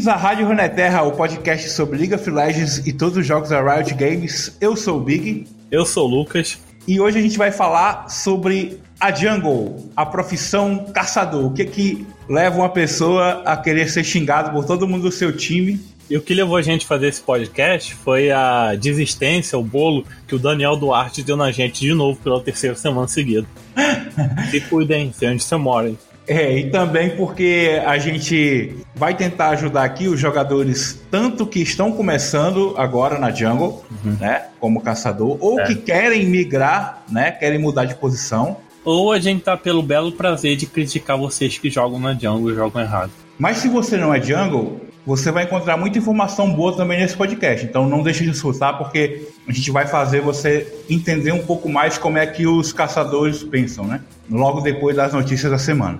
Bem-vindos à Rádio Runeterra, o podcast sobre League of Legends e todos os jogos da Riot Games. Eu sou o Big. Eu sou o Lucas. E hoje a gente vai falar sobre a jungle, a profissão caçador. O que que leva uma pessoa a querer ser xingado por todo mundo do seu time e o que levou a gente a fazer esse podcast foi a desistência, o bolo que o Daniel Duarte deu na gente de novo pela terceira semana seguida. Se cuidem, sei onde você mora. É, e também porque a gente vai tentar ajudar aqui os jogadores, tanto que estão começando agora na jungle, uhum. né, como caçador, ou é. que querem migrar, né, querem mudar de posição. Ou a gente tá pelo belo prazer de criticar vocês que jogam na jungle e jogam errado. Mas se você não é jungle, você vai encontrar muita informação boa também nesse podcast. Então não deixe de escutar, porque a gente vai fazer você entender um pouco mais como é que os caçadores pensam, né? Logo depois das notícias da semana.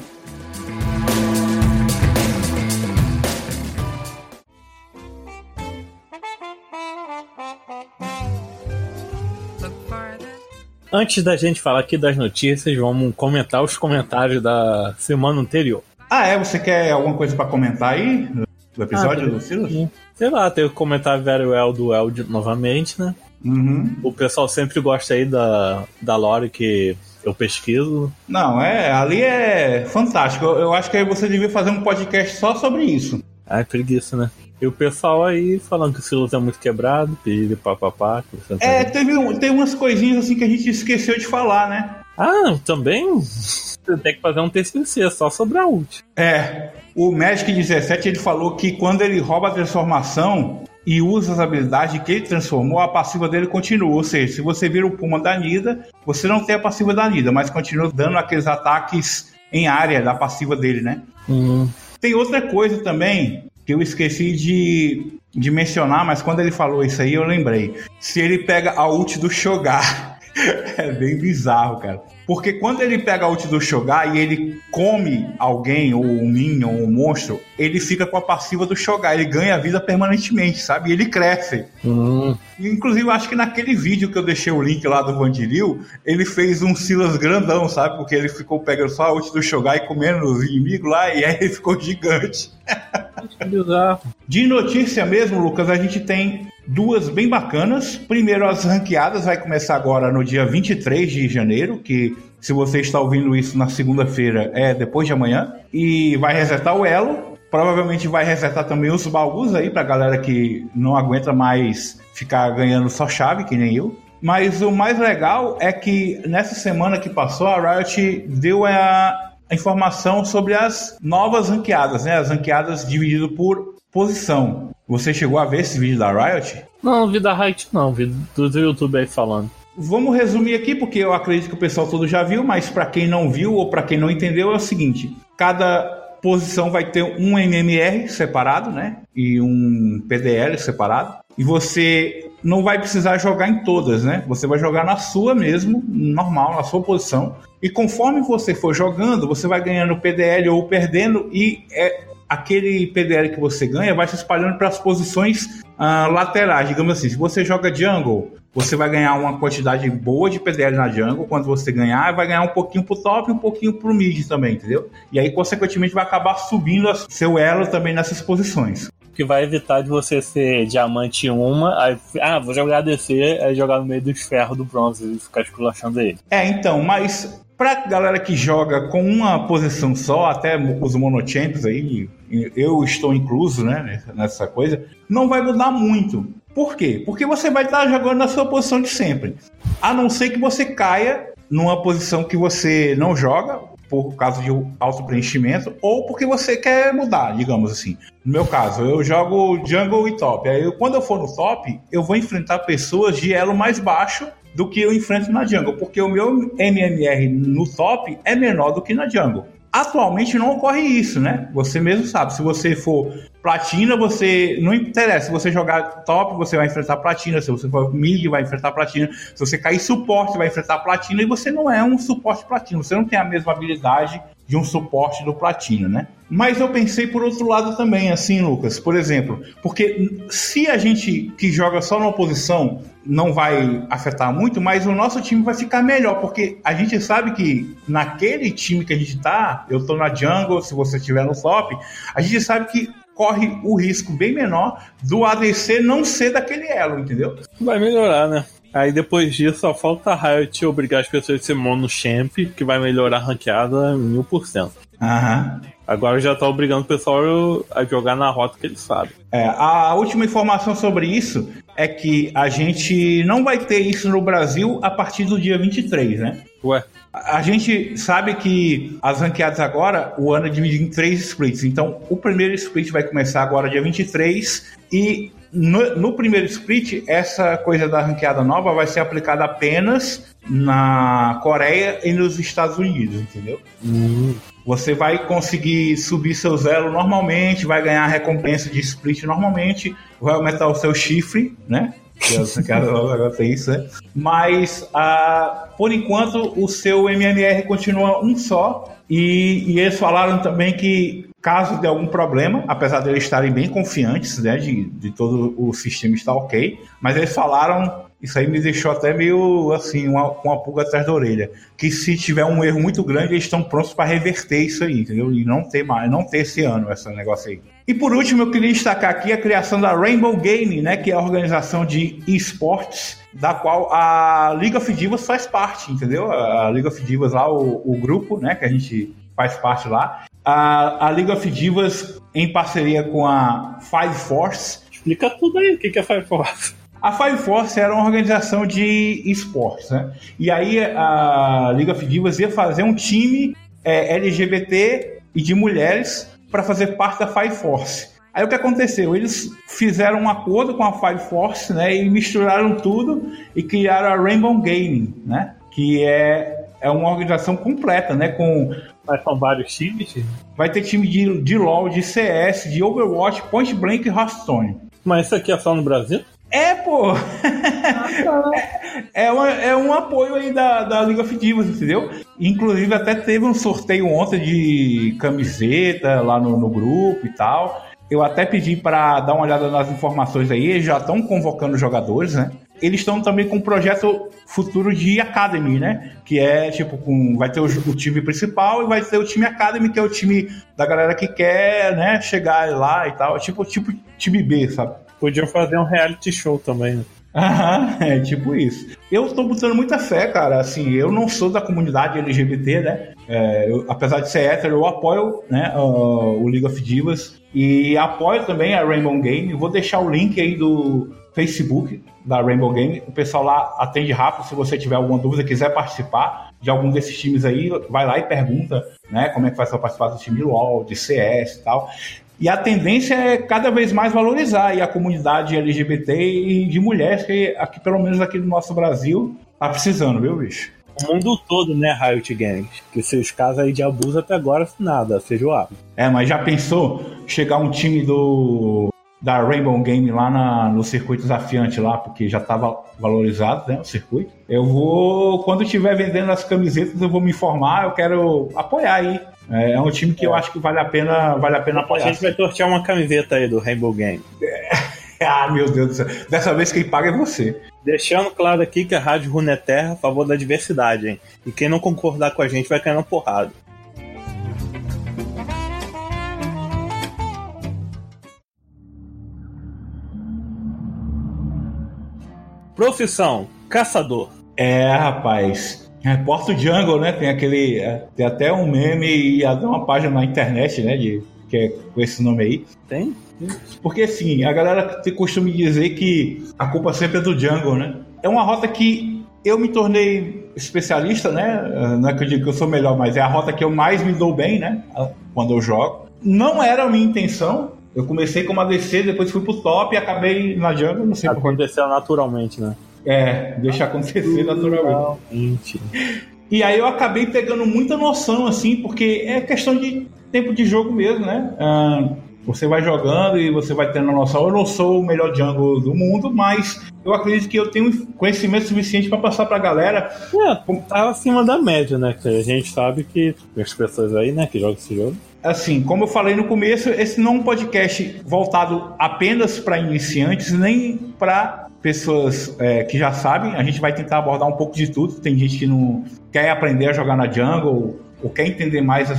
Antes da gente falar aqui das notícias, vamos comentar os comentários da semana anterior. Ah, é? Você quer alguma coisa para comentar aí? do episódio ah, do Silas? Sei lá, tem o comentário very well do Eld novamente, né? Uhum. O pessoal sempre gosta aí da, da lore que eu pesquiso. Não, é, ali é fantástico. Eu, eu acho que aí você devia fazer um podcast só sobre isso. Ah, é preguiça, né? E o pessoal aí falando que o Silas é muito quebrado, pedindo papapá. É, teve um, tem umas coisinhas assim que a gente esqueceu de falar, né? Ah, também? Você tem que fazer um TCC só sobre a ult. É, o Magic 17 ele falou que quando ele rouba a transformação e usa as habilidades que ele transformou, a passiva dele continua. Ou seja, se você vira o Puma da Nida, você não tem a passiva da Nida, mas continua dando aqueles ataques em área da passiva dele, né? Uhum. Tem outra coisa também que eu esqueci de, de mencionar, mas quando ele falou isso aí eu lembrei. Se ele pega a ult do Shogar, é bem bizarro, cara. Porque quando ele pega a ult do Shogar e ele come alguém, ou um Minion, ou um monstro, ele fica com a passiva do Shogar. Ele ganha vida permanentemente, sabe? E ele cresce. Uhum. Inclusive, eu acho que naquele vídeo que eu deixei o link lá do Vandiril, ele fez um Silas grandão, sabe? Porque ele ficou pegando só a ult do Shogar e comendo os inimigos lá, e aí ele ficou gigante. De notícia mesmo, Lucas, a gente tem duas bem bacanas. Primeiro, as ranqueadas vai começar agora no dia 23 de janeiro, que se você está ouvindo isso na segunda-feira é depois de amanhã, e vai resetar o elo. Provavelmente vai resetar também os baús aí pra galera que não aguenta mais ficar ganhando só chave, que nem eu. Mas o mais legal é que nessa semana que passou, a Riot deu a informação sobre as novas ranqueadas, né? As ranqueadas divididas por posição. Você chegou a ver esse vídeo da Riot? Não, vi da Riot não, vi do YouTube aí falando. Vamos resumir aqui, porque eu acredito que o pessoal todo já viu, mas para quem não viu ou para quem não entendeu é o seguinte: cada posição vai ter um MMR separado, né? E um PDL separado. E você não vai precisar jogar em todas, né? Você vai jogar na sua mesmo, normal, na sua posição. E conforme você for jogando, você vai ganhando PDL ou perdendo, e é aquele PDL que você ganha vai se espalhando para as posições uh, laterais. Digamos assim, se você joga jungle, você vai ganhar uma quantidade boa de PDL na jungle. Quando você ganhar, vai ganhar um pouquinho pro top e um pouquinho pro mid também, entendeu? E aí, consequentemente, vai acabar subindo seu elo também nessas posições. Que vai evitar de você ser diamante uma, aí, ah, vou jogar DC, aí jogar no meio dos ferros do bronze e ficar esculachando ele. É, então, mas Pra galera que joga com uma posição só, até os monochampions aí, eu estou incluso, né, nessa coisa, não vai mudar muito. Por quê? Porque você vai estar jogando na sua posição de sempre. A não ser que você caia numa posição que você não joga, por causa de alto preenchimento, ou porque você quer mudar, digamos assim. No meu caso, eu jogo jungle e top. Aí quando eu for no top, eu vou enfrentar pessoas de elo mais baixo do que eu enfrento na jungle, porque o meu MMR no top é menor do que na jungle. Atualmente não ocorre isso, né? Você mesmo sabe. Se você for platina, você. Não interessa. Se você jogar top, você vai enfrentar platina. Se você for mid, vai enfrentar platina. Se você cair suporte, vai enfrentar platina. E você não é um suporte platina. Você não tem a mesma habilidade de um suporte do platina, né? Mas eu pensei por outro lado também, assim, Lucas, por exemplo, porque se a gente que joga só numa posição não vai afetar muito, mas o nosso time vai ficar melhor, porque a gente sabe que naquele time que a gente tá, eu tô na jungle, se você estiver no top, a gente sabe que corre o risco bem menor do ADC não ser daquele elo, entendeu? Vai melhorar, né? Aí depois disso só falta a Riot obrigar as pessoas a ser mono champ, que vai melhorar a ranqueada mil por cento. Agora já tá obrigando o pessoal a jogar na rota que eles sabem. É, a última informação sobre isso é que a gente não vai ter isso no Brasil a partir do dia 23, né? Ué, A gente sabe que as ranqueadas agora, o ano é dividido em três splits. Então, o primeiro split vai começar agora dia 23 e no, no primeiro split, essa coisa da ranqueada nova vai ser aplicada apenas na Coreia e nos Estados Unidos, entendeu? Você vai conseguir subir seu elo normalmente, vai ganhar recompensa de split normalmente, vai aumentar o seu chifre, né? Que as ranqueadas novas agora tem isso, né? Mas, ah, por enquanto, o seu MMR continua um só. E, e eles falaram também que, caso de algum problema, apesar de eles estarem bem confiantes, né, de, de todo o sistema estar ok, mas eles falaram, isso aí me deixou até meio assim, uma, uma pulga atrás da orelha, que se tiver um erro muito grande, eles estão prontos para reverter isso aí, entendeu? E não ter mais, não ter esse ano esse negócio aí. E por último, eu queria destacar aqui a criação da Rainbow Gaming, né, que é a organização de esportes da qual a League of Divas faz parte, entendeu? A League of Divas lá, o, o grupo, né, que a gente faz parte lá. A, a League of Divas, em parceria com a Five Force, explica tudo aí, o que é Fire Force? a Five Force era uma organização de esportes, né? E aí a League of Divas ia fazer um time é, LGBT e de mulheres para fazer parte da Five Force. Aí o que aconteceu? Eles fizeram um acordo com a Five Force, né? E misturaram tudo e criaram a Rainbow Gaming, né? Que é, é uma organização completa, né? Com Mas são vários times? vai ter time de, de LoL, de CS, de Overwatch, Point Blank e Hearthstone. Mas isso aqui é só no Brasil? É, pô! é, uma- é um apoio aí da, da League of Divas, entendeu? Inclusive, até teve um sorteio ontem de camiseta lá no, no grupo e tal. Eu até pedi para dar uma olhada nas informações aí, eles já estão convocando jogadores, né? Eles estão também com um projeto futuro de Academy, né? Que é tipo, com, vai ter o, o time principal e vai ter o time Academy, que é o time da galera que quer, né, chegar lá e tal. Tipo, tipo time B, sabe? Podiam fazer um reality show também, né? Aham, é tipo isso. Eu tô botando muita fé, cara. Assim, eu não sou da comunidade LGBT, né? É, eu- apesar de ser hétero, eu apoio né, uh, o League of Divas e apoio também a Rainbow Game. Vou deixar o link aí do Facebook da Rainbow Game. O pessoal lá atende rápido. Se você tiver alguma dúvida, quiser participar de algum desses times aí, vai lá e pergunta, né? Como é que faz para participar do time LoL, de CS e tal. E a tendência é cada vez mais valorizar aí a comunidade LGBT e de mulheres, que aqui, pelo menos aqui no nosso Brasil, tá precisando, viu, bicho? O mundo todo, né, Riot Games? Que seus casos aí de abuso até agora, nada, feijoada. É, mas já pensou chegar um time do da Rainbow Game lá na- no circuito desafiante lá, porque já estava valorizado, né, o circuito. Eu vou, quando estiver vendendo as camisetas, eu vou me informar, eu quero apoiar aí. É, é um time que eu acho que vale a pena, vale a pena A apoiar. gente vai sortear uma camiseta aí do Rainbow Game. Ah, meu Deus do céu. Dessa vez quem paga é você. Deixando claro aqui que a Rádio Runeterra é a favor da diversidade, hein? E quem não concordar com a gente vai cair na porrada. Profissão: caçador. É, rapaz. É, Porto Jungle, né? Tem aquele. é, tem até um meme e até uma página na internet, né? De, que é com esse nome aí. Tem? Porque assim, a galera tem costume dizer que a culpa sempre é do Jungle, né? É uma rota que eu me tornei especialista, né? Não é que eu digo que eu sou melhor, mas é a rota que eu mais me dou bem, né? Quando eu jogo. Não era a minha intenção. Eu comecei como ADC, depois fui pro top e acabei na jungle, não sei. Aconteceu naturalmente, né? É, deixa acontecer naturalmente. E aí eu acabei pegando muita noção, assim, porque é questão de tempo de jogo mesmo, né? Ah, você vai jogando e você vai tendo a noção. Eu não sou o melhor jungle do mundo, mas eu acredito que eu tenho conhecimento suficiente para passar pra galera. É, tá acima da média, né? Que a gente sabe que as pessoas aí, né, que jogam esse jogo. Assim, como eu falei no começo, esse não é um podcast voltado apenas para iniciantes, nem para pessoas é, que já sabem. A gente vai tentar abordar um pouco de tudo. Tem gente que não quer aprender a jogar na jungle ou quer entender mais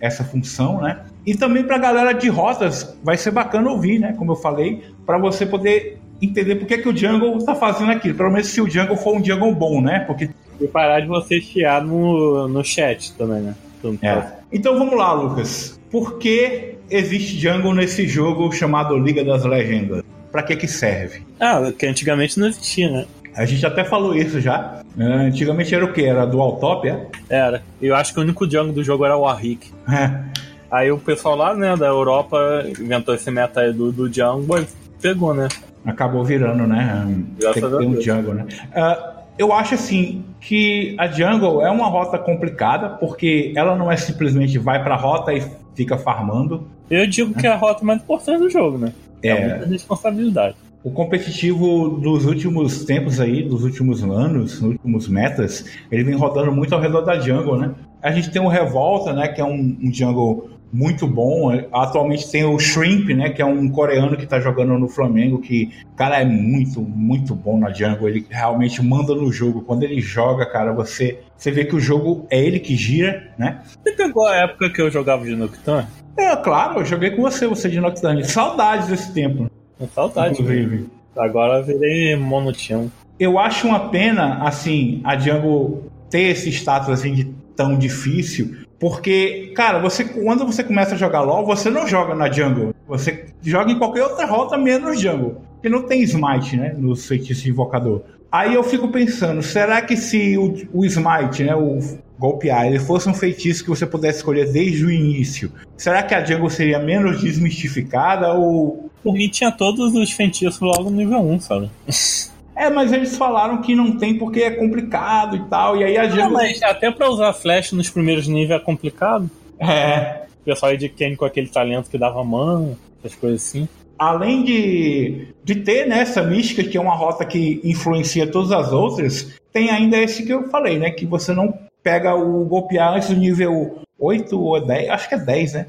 essa função, né? E também para a galera de rotas vai ser bacana ouvir, né? Como eu falei, para você poder entender por que, que o Jungle está fazendo aquilo. Pelo menos se o Jungle for um Jungle bom, né? Porque e parar de você chiar no, no chat também, né? É. Então vamos lá, Lucas. Por que existe Jungle nesse jogo chamado Liga das Legendas? Para que que serve? Ah, que antigamente não existia, né? A gente até falou isso já. É, antigamente era o que? Era Dual Top, é? Era. Eu acho que o único jungle do jogo era o Warwick. É. Aí o pessoal lá, né, da Europa inventou esse meta aí do, do jungle e pegou, né? Acabou virando, né? Graças Tem que ter um jungle, né? Uh, eu acho assim que a jungle é uma rota complicada porque ela não é simplesmente vai para a rota e fica farmando. Eu digo né? que é a rota mais importante do jogo, né? É, é muita responsabilidade. O competitivo dos últimos tempos aí, dos últimos anos, dos últimos metas, ele vem rodando muito ao redor da jungle, né? A gente tem o Revolta, né, que é um, um jungle muito bom. Atualmente tem o Shrimp, né, que é um coreano que tá jogando no Flamengo, que, cara, é muito, muito bom na jungle. Ele realmente manda no jogo. Quando ele joga, cara, você, você vê que o jogo é ele que gira, né? Você pegou a época que eu jogava de Nocturne? É, claro, eu joguei com você, você de Nocturne. Saudades desse tempo. Saudades, inclusive. Agora virei monotião. Eu acho uma pena, assim, a Jungle ter esse status assim de tão difícil, porque, cara, você quando você começa a jogar LoL, você não joga na jungle, você joga em qualquer outra rota menos jungle, porque não tem smite, né, no feitiço invocador. Aí eu fico pensando, será que se o, o smite, né, o golpear, ele fosse um feitiço que você pudesse escolher desde o início, será que a jungle seria menos desmistificada ou por mim tinha todos os feitiços logo no nível 1, sabe? É, mas eles falaram que não tem porque é complicado e tal. E aí a gente. mas até pra usar flash nos primeiros níveis é complicado. É. O pessoal de Kenny com aquele talento que dava mano, essas coisas assim. Além de, de ter né, essa mística, que é uma rota que influencia todas as outras, tem ainda esse que eu falei, né? Que você não pega o golpear antes do nível 8 ou 10, acho que é 10, né?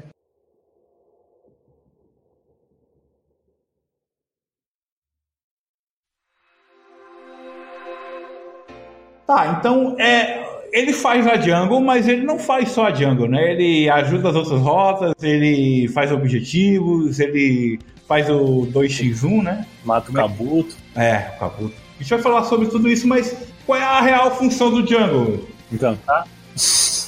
Tá, então é, ele faz a jungle, mas ele não faz só a jungle, né? Ele ajuda as outras rotas, ele faz objetivos, ele faz o 2x1, né? Mata o Kabuto. É, o Kabuto. A gente vai falar sobre tudo isso, mas qual é a real função do jungle? Encantar?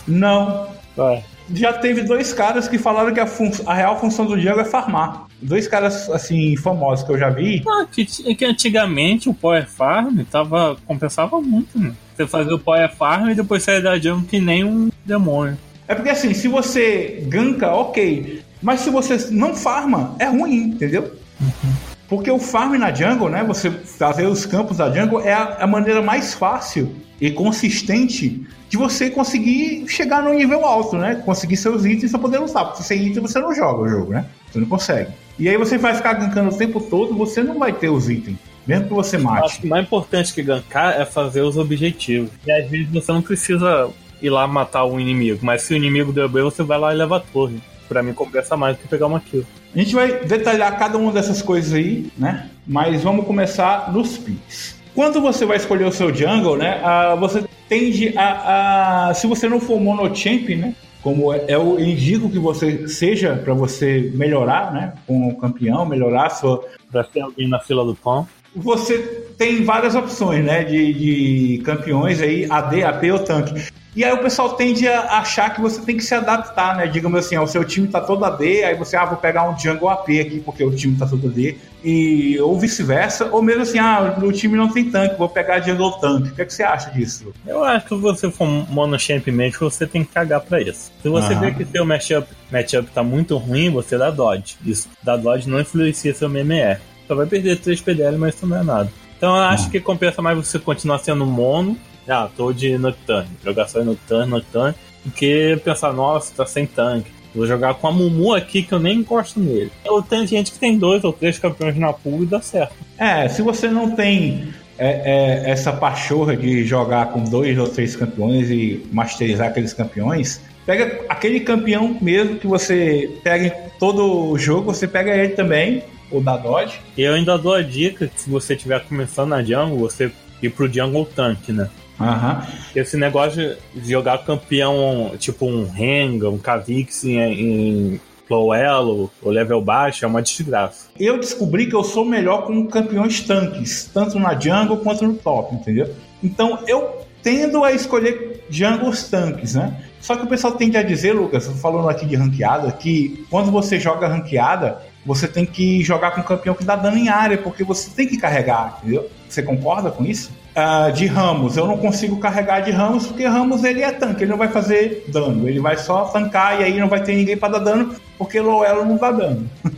Não. Ué. Já teve dois caras que falaram que a, a real função do jungle é farmar. Dois caras, assim, famosos que eu já vi. Ah, que, que antigamente o Power Farm tava, compensava muito, né? Você fazia o Power Farm e depois sair da jungle que nem um demônio. É porque assim, se você ganka, ok. Mas se você não farma, é ruim, entendeu? Uhum. Porque o farm na jungle, né? Você fazer os campos da jungle é a, a maneira mais fácil e consistente de você conseguir chegar no nível alto, né? Conseguir seus itens para poder lutar. Porque sem item você não joga o jogo, né? Você não consegue. E aí você vai ficar gankando o tempo todo, você não vai ter os itens. Mesmo que você mate. Acho que o mais importante que gankar é fazer os objetivos. E às vezes você não precisa ir lá matar o inimigo, mas se o inimigo deu bem, você vai lá e leva a torre. Pra mim compensa mais do que pegar uma kill. A gente vai detalhar cada uma dessas coisas aí, né? Mas vamos começar nos picks. Quando você vai escolher o seu jungle, né? Uh, você tende a, a, Se você não for monochamp, né? Como é, eu indico que você seja para você melhorar, né? Com o campeão, melhorar a sua. Pra ter alguém na fila do pão você tem várias opções, né, de, de campeões aí, AD, AP ou tanque. E aí o pessoal tende a achar que você tem que se adaptar, né? Digamos assim, o seu time tá todo AD, aí você, ah, vou pegar um jungle AP aqui porque o time tá todo AD, e, ou vice-versa, ou mesmo assim, ah, o time não tem tanque, vou pegar jungle tanque. O que, é que você acha disso? Eu acho que se você for monochamp match, você tem que cagar pra isso. Se você vê que seu matchup, matchup tá muito ruim, você dá dodge. Isso, dá dodge não influencia seu MMR. Só vai perder 3 PDL, mas isso não é nada. Então eu acho que compensa mais você continuar sendo mono. Ah, tô de Nocturne. Jogar só Nocturne, Nocturne. Do que pensar, nossa, tá sem tanque. Vou jogar com a Mumu aqui que eu nem encosto nele. Eu tenho gente que tem dois ou três campeões na pool e dá certo. É, se você não tem é, é, essa pachorra de jogar com dois ou três campeões e masterizar aqueles campeões, pega aquele campeão mesmo que você pega em todo o jogo, você pega ele também ou da Dodge. Eu ainda dou a dica que se você estiver começando na jungle, você ir pro jungle tank, né? Aham. Esse negócio de jogar campeão, tipo um Renga, um Kha'Zix em, em low elo ou level baixo, é uma desgraça. Eu descobri que eu sou melhor com campeões tanques, tanto na jungle quanto no top, entendeu? Então eu tendo a escolher jungles tanques, né? Só que o pessoal tende a dizer, Lucas, falando aqui de ranqueada, que quando você joga ranqueada, você tem que jogar com um campeão que dá dano em área, porque você tem que carregar, entendeu? Você concorda com isso? Uh, de Ramos, eu não consigo carregar de Ramos porque Ramos ele é tanque, ele não vai fazer dano, ele vai só tancar e aí não vai ter ninguém para dar dano porque Loelo não dá dano. o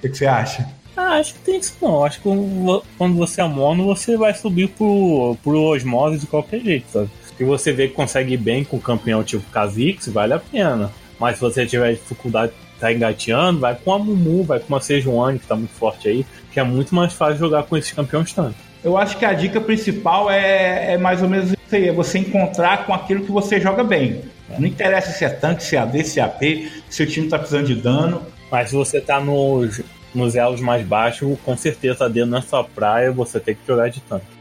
que, que, você acha? Ah, acho que tem isso não. Acho que quando você é mono, você vai subir pro, pro osmose de qualquer jeito, sabe? Se você vê que consegue bem com um campeão tipo Kha'Zix, vale a pena. Mas se você tiver dificuldade tá engateando, vai com a Mumu, vai com a Sejuani, que tá muito forte aí, que é muito mais fácil jogar com esses campeões tanques. Eu acho que a dica principal é, é mais ou menos isso aí, é você encontrar com aquilo que você joga bem. Não interessa se é tanque, se é AD, se é AP, se o time tá precisando de dano. Mas se você tá nos, nos elos mais baixos, com certeza AD na sua praia, você tem que jogar de tanque.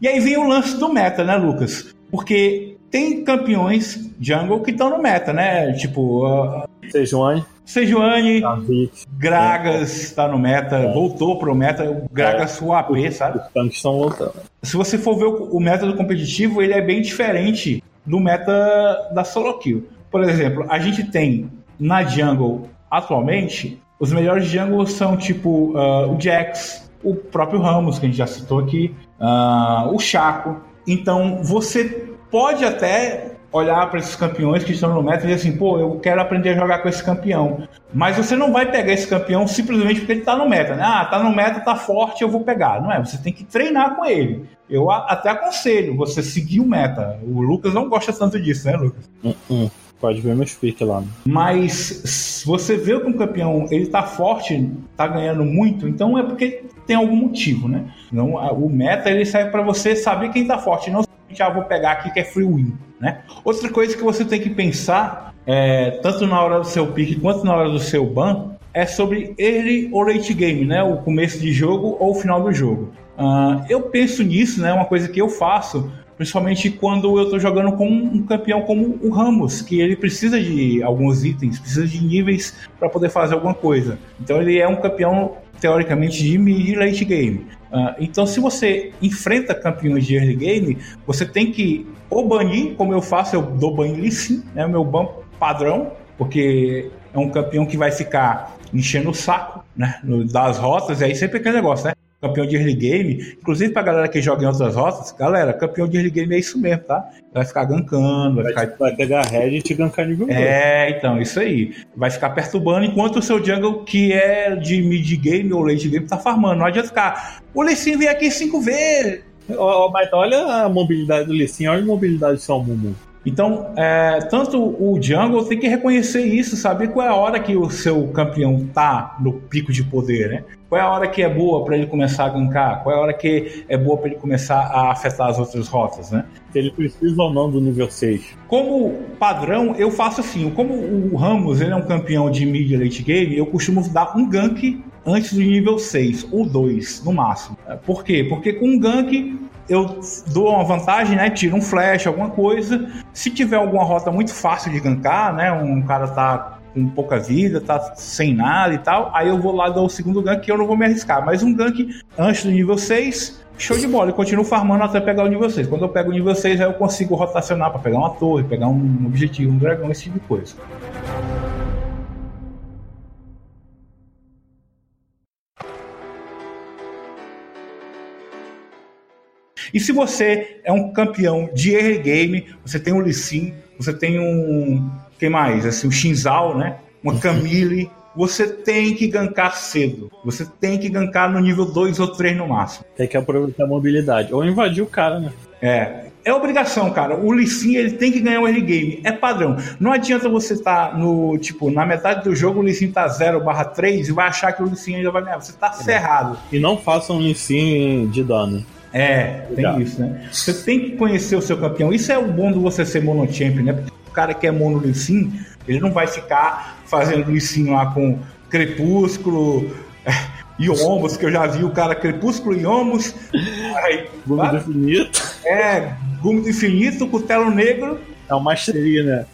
E aí vem o lance do meta, né, Lucas? Porque tem campeões jungle que estão no meta, né? Tipo. Uh, Sejuani. Sejuani, Gragas está no meta, é. voltou pro meta, o Gragas é. o AP, sabe? Os tanques estão voltando. Se você for ver o, o método competitivo, ele é bem diferente do meta da solo kill. Por exemplo, a gente tem na jungle atualmente, os melhores jungles são tipo uh, o Jax, o próprio Ramos, que a gente já citou aqui, uh, o Chaco. Então você pode até olhar para esses campeões que estão no meta e dizer assim, pô, eu quero aprender a jogar com esse campeão. Mas você não vai pegar esse campeão simplesmente porque ele está no meta, né? Ah, tá no meta, tá forte, eu vou pegar. Não é, você tem que treinar com ele. Eu até aconselho você seguir o meta. O Lucas não gosta tanto disso, né, Lucas? Uh -uh. Pode ver meu speak lá. Mas você vê que um campeão ele tá forte, tá ganhando muito, então é porque tem algum motivo, né? Então, o meta ele serve para você saber quem tá forte, não já vou pegar aqui que é free win, né? Outra coisa que você tem que pensar, é, tanto na hora do seu pick quanto na hora do seu ban, é sobre early ou late game, né? O começo de jogo ou o final do jogo. Uh, eu penso nisso, né? Uma coisa que eu faço, principalmente quando eu estou jogando com um campeão como o Ramos, que ele precisa de alguns itens, precisa de níveis para poder fazer alguma coisa. Então ele é um campeão teoricamente de mid late game. Uh, então, se você enfrenta campeões de early game, você tem que ou banir, como eu faço, eu dou ban Lee Sin, né, o meu ban padrão, porque é um campeão que vai ficar enchendo o saco né, das rotas, e aí sempre aquele negócio, né? Campeão de early game, inclusive pra galera que joga em outras rotas, galera, campeão de early game é isso mesmo, tá? Vai ficar gankando, vai, vai, ficar... vai pegar red e te gankar nível É, então, isso aí. Vai ficar perturbando enquanto o seu jungle, que é de mid game ou late game, tá farmando. Não adianta ficar, o Lee vem aqui cinco vezes. Oh, mas olha a mobilidade do Lee olha a mobilidade do seu Mumu. Então, é, tanto o jungle tem que reconhecer isso, saber qual é a hora que o seu campeão tá no pico de poder, né? Qual é a hora que é boa para ele começar a gankar? Qual é a hora que é boa para ele começar a afetar as outras rotas, né? Se ele precisa ou não do nível 6. Como padrão, eu faço assim. Como o Ramos ele é um campeão de mid late game, eu costumo dar um gank antes do nível 6 ou 2 no máximo. Por quê? Porque com um gank eu dou uma vantagem, né? Tiro um flash, alguma coisa. Se tiver alguma rota muito fácil de gankar, né? Um cara tá com pouca vida, tá sem nada e tal, aí eu vou lá dar o segundo gank que eu não vou me arriscar. Mas um gank antes do nível 6, show de bola. Eu continuo farmando até pegar o nível 6. Quando eu pego o nível 6, aí eu consigo rotacionar para pegar uma torre, pegar um objetivo, um dragão, esse tipo de coisa. E se você é um campeão de early game, você tem um Lee Sin, você tem um quem mais? Assim, o Shinzal, né? Uma uhum. Camille. Você tem que gankar cedo. Você tem que gankar no nível 2 ou 3 no máximo. Tem que aproveitar a mobilidade. Ou invadir o cara, né? É. É obrigação, cara. O Lissin ele tem que ganhar o early game. É padrão. Não adianta você estar tá no, tipo, na metade do jogo o Lissin tá 0 barra 3 e vai achar que o Lissin ainda vai ganhar. Você tá é. cerrado. E não faça um Lissin de dano. É, tem isso, né? Você tem que conhecer o seu campeão. Isso é o bom de você ser monochamp, né? Porque o cara que é mono Lissin, Ele não vai ficar fazendo isso lá com Crepúsculo e Homos, que eu já vi o cara Crepúsculo e Homos. Gume do Infinito. É, Gume do Infinito, Cutelo Negro. É uma estrelinha, né?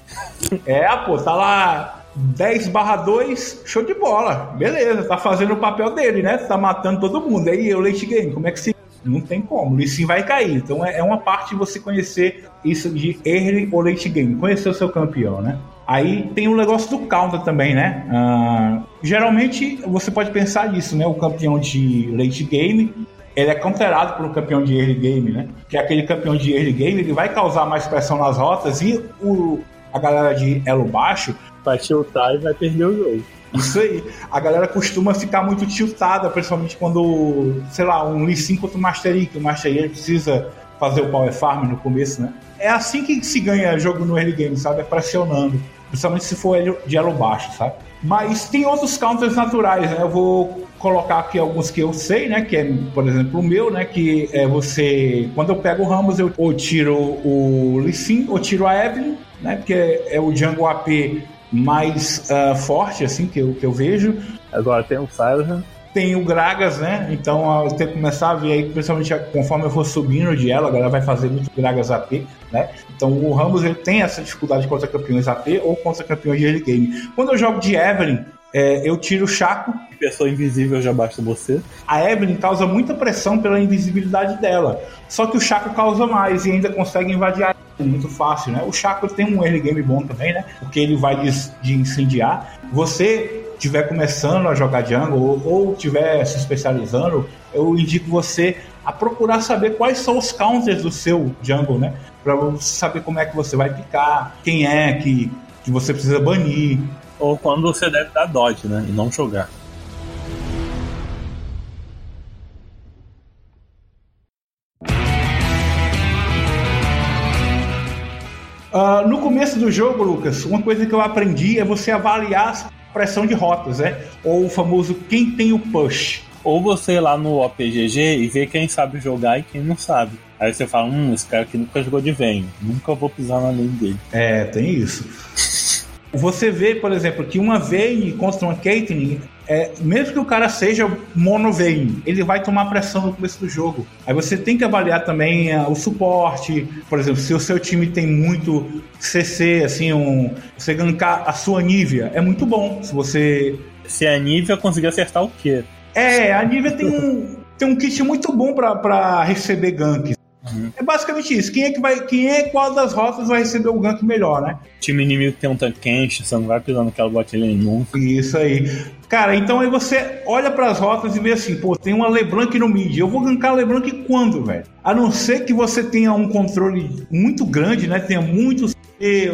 É, pô, tá lá 10 barra 2, show de bola. Beleza, tá fazendo o papel dele, né? Tá matando todo mundo. Aí o late game, como é que se. Não tem como, o Lee vai cair. Então é, é uma parte de você conhecer isso de early ou late game, conhecer o seu campeão, né? Aí tem o negócio do counter também, né? Uh, geralmente você pode pensar nisso, né? O campeão de late game ele é counterado por um campeão de early game, né? Que é aquele campeão de early game, ele vai causar mais pressão nas rotas e o, a galera de elo baixo vai tiltar e vai perder o jogo. Isso aí. A galera costuma ficar muito tiltada, principalmente quando, sei lá, um Lee Sin contra o Master Yi, que o Master Yi precisa fazer o power farm no começo, né? É assim que se ganha jogo no early game, sabe? É pressionando. Principalmente se for de elo baixo, sabe? Mas tem outros counters naturais, né? Eu vou colocar aqui alguns que eu sei, né? Que é, por exemplo, o meu, né? Que é você... Quando eu pego o Ramos, eu ou tiro o Lee Sin, ou tiro a Evelyn, né? Porque é o Jungle AP mais uh, forte, assim, que eu, que eu vejo. Agora tem o Silas. Tem o Gragas, né? Então eu tenho que começar a ver aí, principalmente conforme eu for subindo de ela, a galera vai fazer muito Gragas AP, né? Então o Ramos ele tem essa dificuldade contra campeões AP ou contra campeões de early game. Quando eu jogo de Evelyn, é, eu tiro o Chaco. Pessoa invisível já basta você. A Evelyn causa muita pressão pela invisibilidade dela. Só que o Chaco causa mais e ainda consegue invadir a muito fácil, né? O Chaco tem um early game bom também, né? Porque ele vai de, de incendiar. Você estiver começando a jogar jungle ou estiver se especializando, eu indico você a procurar saber quais são os counters do seu jungle, né? Para saber como é que você vai picar, quem é que, que você precisa banir. Ou quando você deve dar dodge, né? E não jogar. Uh, no começo do jogo, Lucas, uma coisa que eu aprendi é você avaliar a pressão de rotas, né? Ou o famoso quem tem o push. Ou você ir lá no OPGG e ver quem sabe jogar e quem não sabe. Aí você fala, hum, esse cara aqui nunca jogou de vem, nunca vou pisar na linha dele. É, tem isso. Você vê, por exemplo, que uma Vayne contra uma Caitlyn, é, mesmo que o cara seja mono Vayne, ele vai tomar pressão no começo do jogo. Aí você tem que avaliar também uh, o suporte, por exemplo, se o seu time tem muito CC, assim, um, você gankar a sua Nivea, é muito bom. Se você. Se a Nivea conseguir acertar o quê? É, a Nivea tem um, tem um kit muito bom para receber ganks. Uhum. É basicamente isso. Quem é que vai. Quem é qual das rotas vai receber o gank melhor, né? Time inimigo tem um tanque você não vai pisando aquela botlane nunca. Isso aí. Cara, então aí você olha para as rotas e vê assim, pô, tem uma LeBlanc no mid. Eu vou gankar a LeBlanc quando, velho? A não ser que você tenha um controle muito grande, né? Tenha muitos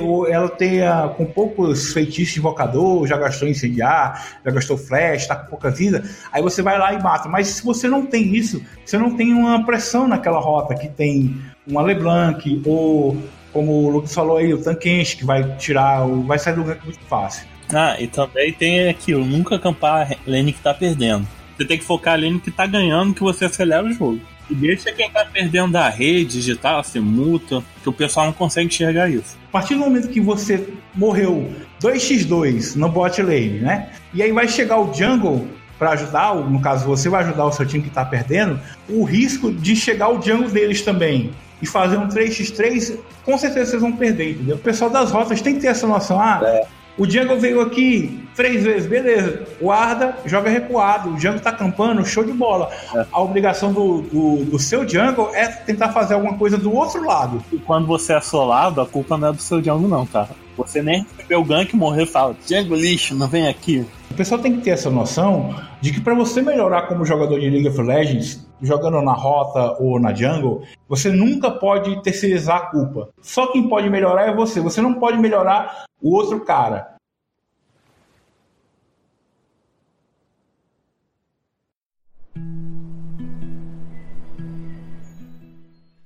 ou ela tenha com poucos feitiços de invocador, já gastou incendiar, já gastou flash, tá com pouca vida, aí você vai lá e mata. Mas se você não tem isso, você não tem uma pressão naquela rota que tem uma LeBlanc ou como o Lucas falou aí, o Tankenche que vai tirar, vai sair do gank muito fácil. Ah, e também tem aquilo, nunca acampar a lane que tá perdendo. Você tem que focar a lane que tá ganhando, que você acelera o jogo. E deixa quem tá perdendo da rede digital, se muta, que o pessoal não consegue enxergar isso. A partir do momento que você morreu 2x2 no bot lane, né? E aí vai chegar o jungle para ajudar, no caso você vai ajudar o seu time que tá perdendo, o risco de chegar o jungle deles também e fazer um 3x3, com certeza vocês vão perder, entendeu? O pessoal das rotas tem que ter essa noção. Ah, é. O Django veio aqui três vezes, beleza. O Arda joga recuado, o Django tá campando, show de bola. É. A obrigação do, do, do, seu Django é tentar fazer alguma coisa do outro lado. E quando você é assolado, a culpa não é do seu Django, não, tá? Você nem recebeu o gank, morreu e fala: Django lixo, não vem aqui. O pessoal tem que ter essa noção de que para você melhorar como jogador de League of Legends, jogando na rota ou na jungle, você nunca pode terceirizar a culpa. Só quem pode melhorar é você. Você não pode melhorar o outro cara.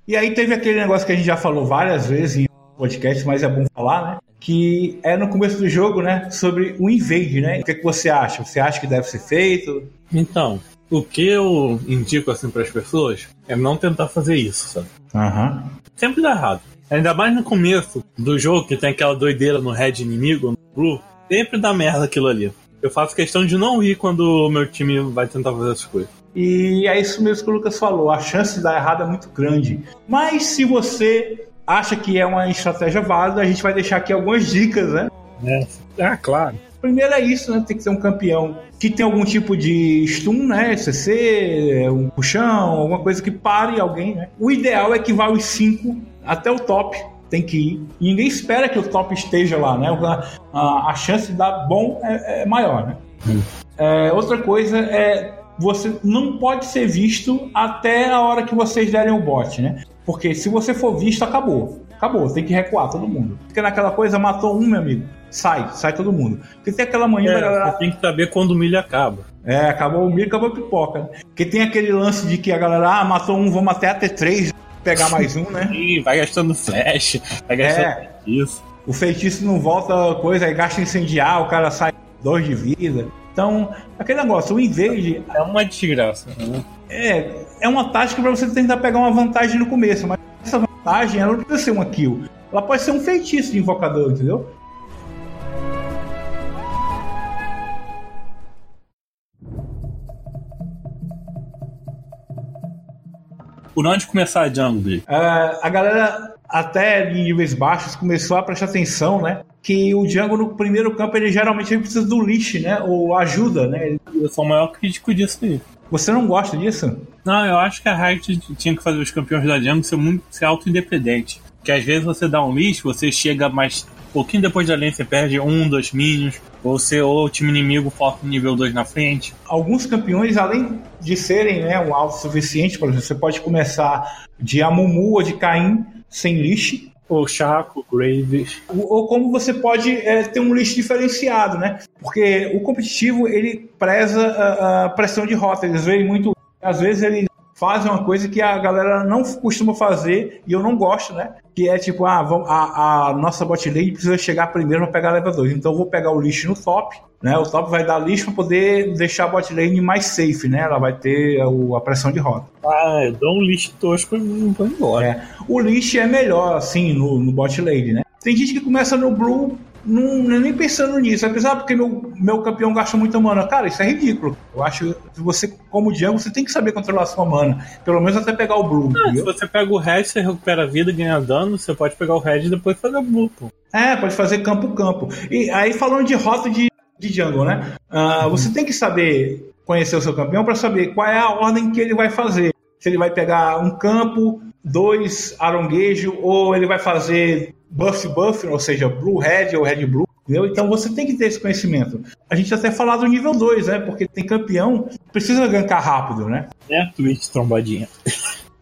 E aí teve aquele negócio que a gente já falou várias vezes em podcast, mas é bom falar, né? Que é no começo do jogo, né? Sobre o invade, né? O que, é que você acha? Você acha que deve ser feito? Então, o que eu indico assim para as pessoas é não tentar fazer isso, sabe? Uhum. Sempre dá errado. Ainda mais no começo do jogo, que tem aquela doideira no head inimigo, Blue, sempre dá merda aquilo ali. Eu faço questão de não rir quando o meu time vai tentar fazer essas coisas. E é isso mesmo que o Lucas falou, a chance de dar errado é muito grande. Mas se você acha que é uma estratégia válida, a gente vai deixar aqui algumas dicas, né? É, ah, claro. Primeiro é isso, né? Tem que ser um campeão que tem algum tipo de stun, né? CC, um puxão, alguma coisa que pare alguém, né? O ideal é que vá os 5 até o top. Tem que ir. E ninguém espera que o top esteja lá, né? A, a, a chance de dar bom é, é maior, né? Hum. É, outra coisa é você não pode ser visto até a hora que vocês derem o bot, né? Porque se você for visto, acabou. Acabou, tem que recuar todo mundo. Porque naquela coisa, matou um, meu amigo. Sai, sai todo mundo. Porque tem aquela manhã é, galera... Você tem que saber quando o milho acaba. É, acabou o milho, acabou a pipoca. Né? Porque tem aquele lance de que a galera, ah, matou um, vamos até até três, pegar mais um, né? Sim, vai gastando flash, vai gastando é, feitiço. O feitiço não volta coisa, aí gasta incendiar, o cara sai dois de vida. Então, aquele negócio, o invade. É uma desgraça. Né? É, é uma tática para você tentar pegar uma vantagem no começo, mas essa vantagem ela não precisa ser uma kill. Ela pode ser um feitiço de invocador, entendeu? Por onde começar a jungle? Uh, a galera, até em níveis baixos, começou a prestar atenção, né? Que o Django no primeiro campo ele geralmente precisa do lixo, né? Ou ajuda, né? Eu sou o maior crítico disso aí. Você não gosta disso? Não, eu acho que a Riot tinha que fazer os campeões da Django ser muito ser auto-independente. Que às vezes você dá um lixo, você chega mais pouquinho depois da lane você perde um, dois minions, ou, você, ou o time inimigo foca nível 2 na frente. Alguns campeões, além de serem né, um alto suficiente, por exemplo, você pode começar de Amumu ou de Caim sem lixo. Ou Chaco, Graves. Ou, como você pode é, ter um lixo diferenciado, né? Porque o competitivo, ele preza a, a pressão de rota. Eles veem muito... Às vezes ele fazem uma coisa que a galera não costuma fazer e eu não gosto, né? Que é tipo, ah, vamos, a, a nossa bot lane precisa chegar primeiro para pegar a level 2. Então eu vou pegar o lixo no top, né? O top vai dar lixo para poder deixar a bot lane mais safe, né? Ela vai ter a, a pressão de rota. Ah, eu dou um lixo tosco e vou embora. É. O lixo é melhor, assim, no, no bot lane, né? Tem gente que começa no Blue não, não nem pensando nisso. Apesar ah, porque meu, meu campeão gasta muita mana. Cara, isso é ridículo. Eu acho que você, como Django, você tem que saber controlar a sua mana. Pelo menos até pegar o Blue. Ah, se você pega o Red, você recupera a vida, ganha dano, você pode pegar o Red e depois fazer o Blue, pô. É, pode fazer campo-campo. E aí, falando de rota de, de Jungle, né? Uh, você tem que saber conhecer o seu campeão para saber qual é a ordem que ele vai fazer. Se ele vai pegar um campo, dois aronguejo, ou ele vai fazer buff buff, ou seja, blue red ou red blue. Entendeu? Então você tem que ter esse conhecimento. A gente até falar do nível 2, né? Porque tem campeão precisa gankar rápido, né? É, Twitch trombadinha.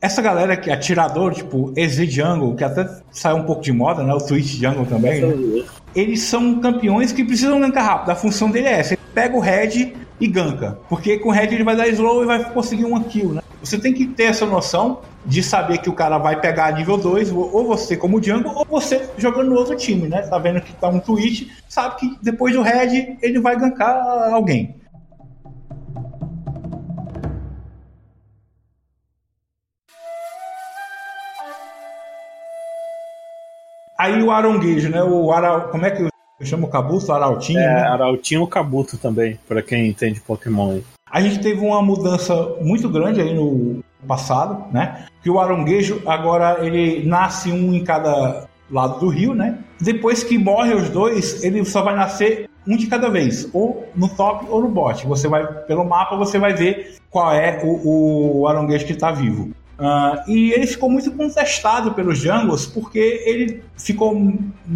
Essa galera que é atirador, tipo Easy Jungle, que até saiu um pouco de moda, né? O Twitch Jungle também, né? Eles são campeões que precisam gankar rápido. A função dele é essa. Ele pega o red e ganka. Porque com o red ele vai dar slow e vai conseguir uma kill, né? Você tem que ter essa noção de saber que o cara vai pegar nível 2, ou você como Django, ou você jogando no outro time, né? Tá vendo que tá um tweet, sabe que depois do Red ele vai gankar alguém. Aí o aronguejo, né? O ara... Como é que eu chamo o Kabuto? Arautinho? É, né? Arautinho ou Kabuto também, para quem entende Pokémon. A gente teve uma mudança muito grande aí no passado, né? Que o aronguejo agora ele nasce um em cada lado do rio, né? Depois que morre os dois, ele só vai nascer um de cada vez, ou no top ou no bot. Você vai pelo mapa, você vai ver qual é o, o aronguejo que está vivo. Uh, e ele ficou muito contestado pelos jungles porque ele ficou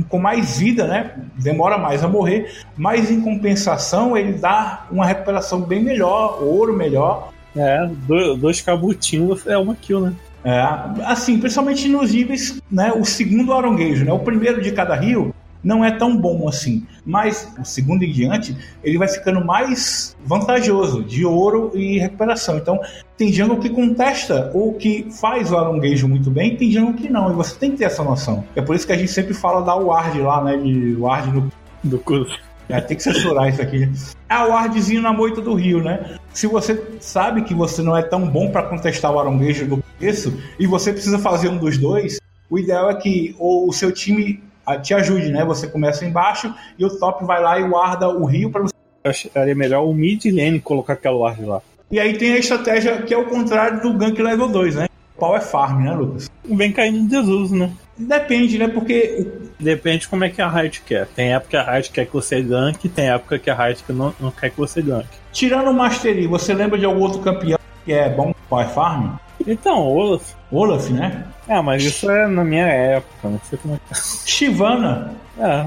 com mais vida, né? Demora mais a morrer, mas em compensação ele dá uma recuperação bem melhor, ouro melhor é, dois cabutinhos é uma kill, né? É, assim, principalmente nos níveis, né? O segundo aronguejo, né? O primeiro de cada rio não é tão bom assim. Mas o segundo em diante, ele vai ficando mais vantajoso de ouro e recuperação. Então, tem jungle que contesta ou que faz o aronguejo muito bem, tem jungle que não. E você tem que ter essa noção. É por isso que a gente sempre fala da ward lá, né? De ward no. Do curso. É, tem que censurar isso aqui. É o wardzinho na moita do rio, né? Se você sabe que você não é tão bom para contestar o aronguejo do começo e você precisa fazer um dos dois, o ideal é que ou o seu time te ajude, né? Você começa embaixo e o top vai lá e guarda o rio para você. Acharia melhor o mid lane colocar aquela ward lá. E aí tem a estratégia que é o contrário do gank level 2, né? Power farm, né, Lucas? Vem caindo em desuso, né? Depende, né? Porque. Depende como é que a Riot quer. Tem época que a Riot quer que você gank, tem época que a Riot não, não quer que você gank. Tirando o Mastery, você lembra de algum outro campeão que é bom Power Farm? Então, Olaf. Olaf, né? É, mas isso é na minha época, não sei como é que tá. Shivana. É.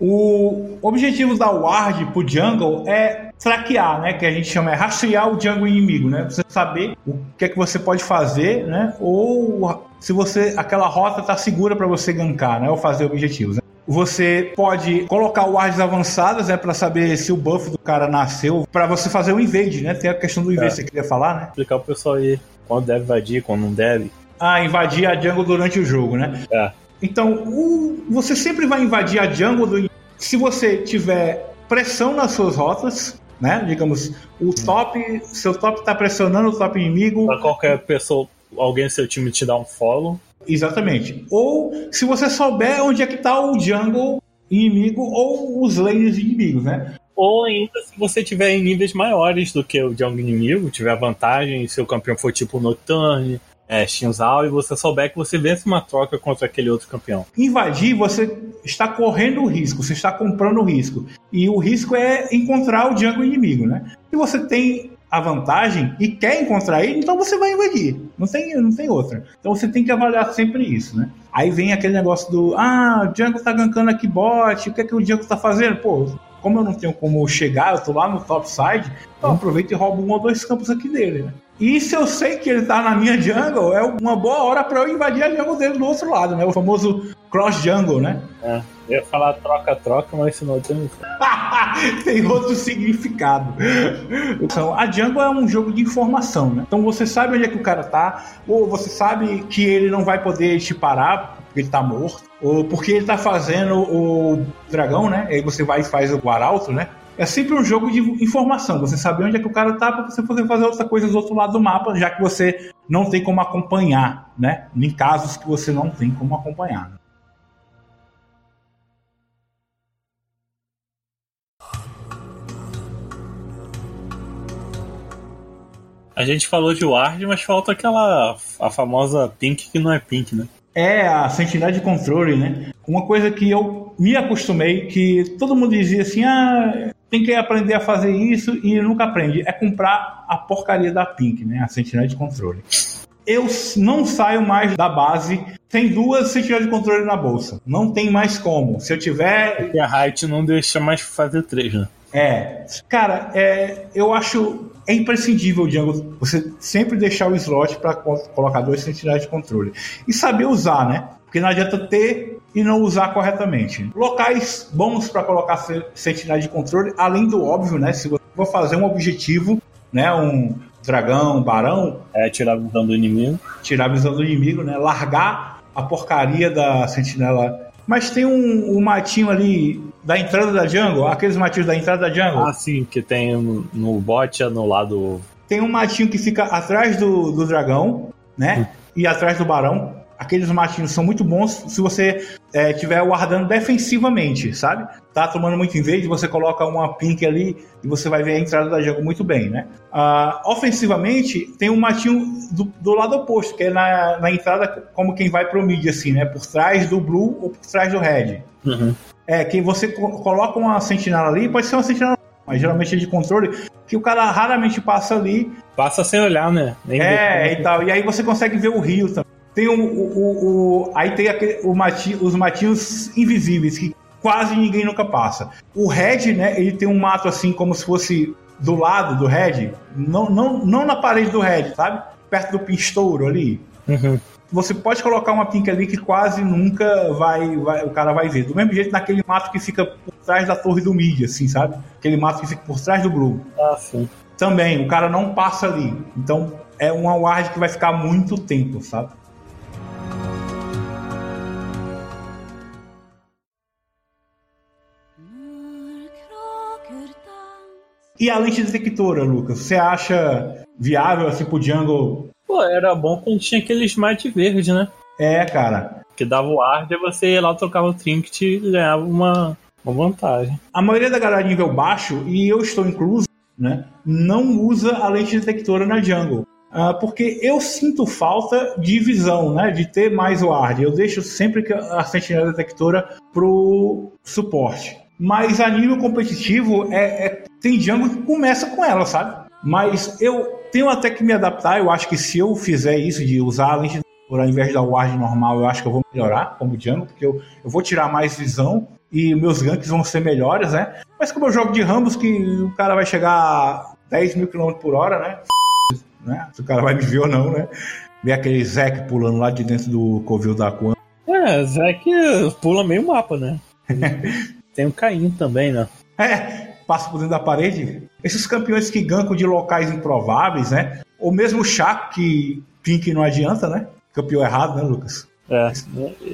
O objetivo da ward pro jungle é traquear, né? Que a gente chama é rastrear o jungle inimigo, né? Você saber o que é que você pode fazer, né? Ou se você aquela rota tá segura para você gankar, né? Ou fazer objetivos. Né? Você pode colocar wards avançadas, né, para saber se o buff do cara nasceu, para você fazer o invade, né? Tem a questão do invade, é. você queria falar, né? Explicar pro pessoal aí quando deve invadir, quando não deve. Ah, invadir a jungle durante o jogo, né? É. Então, o, você sempre vai invadir a jungle do, se você tiver pressão nas suas rotas, né? Digamos, o top, seu top está pressionando o top inimigo. Pra qualquer pessoa, alguém do seu time te dá um follow. Exatamente. Ou se você souber onde é que está o jungle inimigo ou os lanes inimigos, né? Ou ainda se você tiver em níveis maiores do que o jungle inimigo, tiver vantagem, se o campeão for tipo Nocturne, é, Shinzal e você souber que você vence uma troca contra aquele outro campeão. Invadir, você está correndo o risco, você está comprando o risco. E o risco é encontrar o jungle inimigo, né? Se você tem a vantagem e quer encontrar ele, então você vai invadir. Não tem, não tem outra. Então você tem que avaliar sempre isso, né? Aí vem aquele negócio do ah, o jungle tá gankando aqui bot, o que é que o jungle tá fazendo? Pô, como eu não tenho como chegar, eu tô lá no top side, então aproveito e roubo um ou dois campos aqui dele, né? E se eu sei que ele tá na minha jungle, é uma boa hora para eu invadir a jungle dele do outro lado, né? O famoso cross jungle, né? É. Eu ia falar troca-troca, mas isso não tem. tem outro significado. Então, a Jungle é um jogo de informação, né? Então você sabe onde é que o cara tá, ou você sabe que ele não vai poder te parar porque ele tá morto, ou porque ele tá fazendo o dragão, né? Aí você vai e faz o arauto, né? É sempre um jogo de informação. Você sabe onde é que o cara tá para você poder fazer outra coisa do outro lado do mapa, já que você não tem como acompanhar, né? Em casos que você não tem como acompanhar. A gente falou de Ward, mas falta aquela a famosa Pink que não é Pink, né? É a sentinela de controle, né? Uma coisa que eu me acostumei, que todo mundo dizia assim, ah, tem que aprender a fazer isso e nunca aprende. É comprar a porcaria da Pink, né? A sentinela de controle. Eu não saio mais da base sem duas sentinelas de controle na bolsa. Não tem mais como. Se eu tiver. Porque a Height não deixa mais fazer três, né? É. Cara, é, eu acho. É imprescindível, Django, você sempre deixar o slot para colocar dois sentinelas de controle. E saber usar, né? Porque não adianta ter e não usar corretamente. Locais bons para colocar sentinela de controle, além do óbvio, né? Se você for fazer um objetivo, né? Um dragão, um barão. É, tirar a visão do inimigo. Tirar a visão do inimigo, né? Largar a porcaria da sentinela. Mas tem um, um matinho ali da entrada da jungle, aqueles matinhos da entrada da jungle. Ah, sim, que tem no bot no lado. Tem um matinho que fica atrás do, do dragão, né? Hum. E atrás do barão aqueles matinhos são muito bons se você estiver é, guardando defensivamente, sabe? Tá tomando muito vez, você coloca uma pink ali e você vai ver a entrada da jungle muito bem, né? Uh, ofensivamente, tem um matinho do, do, lado oposto, que é na, na entrada como quem vai pro mid, assim, né? Por trás do blue ou por trás do red. Uhum. É, que você coloca uma sentinela ali, pode ser uma sentinela mas geralmente é de controle, que o cara raramente passa ali. Passa sem olhar, né? Nem é, e tal. E aí você consegue ver o rio também. Tem o, o, o aí tem aquele, mati, os matinhos invisíveis que quase ninguém nunca passa. O Red, né? Ele tem um mato assim como se fosse do lado do Red, não, não, não na parede do Red, sabe? Perto do pinstouro ali. Uhum. Você pode colocar uma pink ali que quase nunca vai, vai, o cara vai ver. Do mesmo jeito naquele mato que fica por trás da torre do mid, assim, sabe? Aquele mato que fica por trás do blue. Ah, sim. Também, o cara não passa ali. Então é uma ward que vai ficar muito tempo, sabe? E a lente detectora, Lucas, você acha viável assim pro jungle? Pô, era bom quando tinha aquele smite verde, né? É, cara. Que dava o ar e você ia lá, trocava o trinket e ganhava uma, uma vantagem. A maioria da galera de nível baixo, e eu estou incluso, né, não usa a lente detectora na jungle. Uh, porque eu sinto falta de visão, né? De ter mais ward. Eu deixo sempre que a sentinela detectora pro suporte. Mas a nível competitivo, é, é, tem jungle que começa com ela, sabe? Mas eu tenho até que me adaptar. Eu acho que se eu fizer isso de usar a lente detectora ao invés da ward normal, eu acho que eu vou melhorar como jungle, porque eu, eu vou tirar mais visão e meus ganks vão ser melhores, né? Mas como eu jogo de Rambos, que o cara vai chegar a 10 mil km por hora, né? né? Se o cara vai me ver ou não, né? Ver aquele Zek pulando lá de dentro do covil da Quan. É, Zek pula meio mapa, né? Tem o Caim também, né? É, passa por dentro da parede. Esses campeões que gankam de locais improváveis, né? Ou mesmo o Chaco, que Pink não adianta, né? Campeão errado, né, Lucas? É,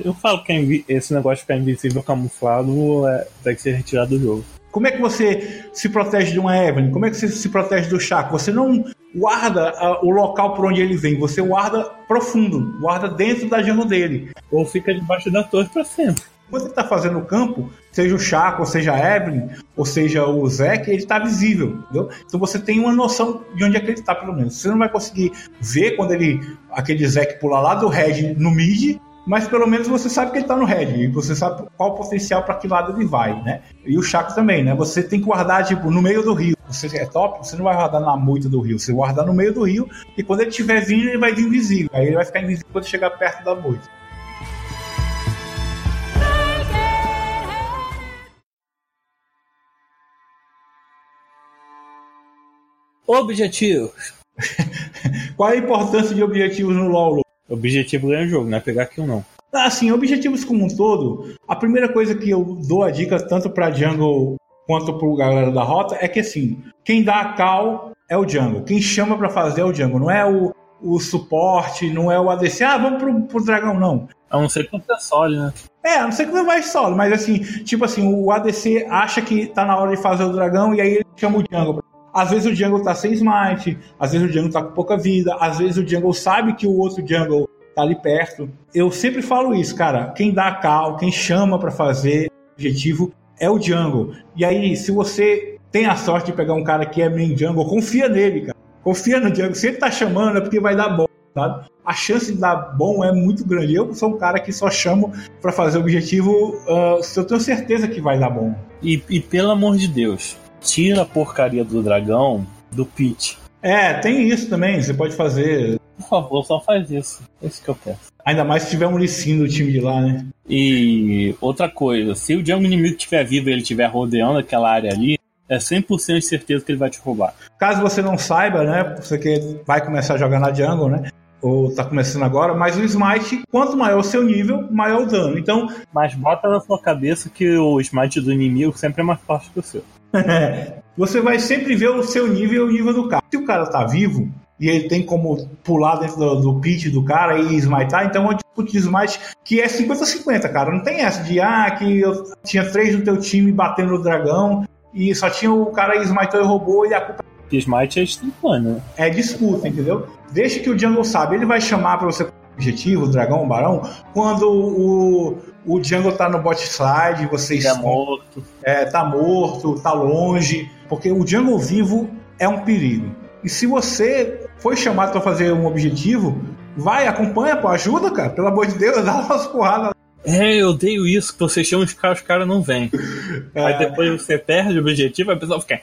eu falo que esse negócio de ficar invisível camuflado é, tem que ser retirado do jogo. Como é que você se protege de uma Evelyn? Como é que você se protege do Chaco? Você não guarda uh, o local por onde ele vem, você guarda profundo, guarda dentro da jungle dele. Ou fica debaixo da torre para sempre. Quando ele está fazendo o campo, seja o Chaco, ou seja a Evelyn, ou seja o Zeke, ele está visível, entendeu? Então você tem uma noção de onde é que ele está, pelo menos. Você não vai conseguir ver quando ele aquele Zeke pula lá do red no mid, mas pelo menos você sabe que ele está no red e você sabe qual o potencial para que lado ele vai, né? E o Chaco também, né? Você tem que guardar tipo no meio do rio. Você é top, você não vai guardar na moita do rio, você guarda no meio do rio e quando ele estiver vindo ele vai vir invisível. Aí ele vai ficar invisível quando chegar perto da moita. Objetivos. Qual a importância de objetivos no LoL? Objetivo ganha o jogo, não é pegar kill não. Assim, objetivos como um todo, a primeira coisa que eu dou a dica tanto para jungle quanto para galera da rota é que assim, quem dá a call é o jungle, quem chama para fazer é o jungle, não é o, o suporte, não é o ADC, ah, vamos pro, pro dragão, não. A não ser que você solo, né? É, a não ser que você vai solo, mas assim, tipo assim, o ADC acha que tá na hora de fazer o dragão e aí ele chama o jungle às vezes o jungle tá sem smite, às vezes o jungle tá com pouca vida, às vezes o jungle sabe que o outro jungle tá ali perto. Eu sempre falo isso, cara. Quem dá cal, quem chama para fazer objetivo é o jungle. E aí, se você tem a sorte de pegar um cara que é main jungle, confia nele, cara. Confia no jungle. Se ele tá chamando é porque vai dar bom, sabe? A chance de dar bom é muito grande. Eu sou um cara que só chamo para fazer objetivo uh, se eu tenho certeza que vai dar bom. E, e pelo amor de Deus, tira a porcaria do dragão do pit. É, tem isso também, você pode fazer. Por favor, só faz isso. É isso que eu peço. Ainda mais se tiver um licinho do time de lá, né? E outra coisa, se o jungle inimigo estiver vivo e ele estiver rodeando aquela área ali, é 100% de certeza que ele vai te roubar. Caso você não saiba, né, você que vai começar a jogar na jungle, né, ou tá começando agora, mas o smite, quanto maior o seu nível, maior o dano. Então, mas bota na sua cabeça que o smite do inimigo sempre é mais forte que o seu. você vai sempre ver o seu nível e o nível do cara. Se o cara tá vivo e ele tem como pular dentro do, do pitch do cara e smitar, então é um disputa de smite que é 50-50, cara. Não tem essa de, ah, que eu tinha três do teu time batendo no dragão e só tinha o cara smitou e roubou e a culpa Smite é instantâneo. Né? É disputa, entendeu? Deixa que o jungle sabe. Ele vai chamar para você objetivo, o dragão, o barão, quando o, o jungle tá no bot side, você tá morto. É, tá morto, tá longe, porque o jungle vivo é um perigo. E se você foi chamado para fazer um objetivo, vai, acompanha, pô, ajuda, cara, pelo amor de Deus, dá umas porradas. É, eu odeio isso, que você chama os caras, os caras não vêm. É. Aí depois você perde o objetivo, aí o pessoal fica.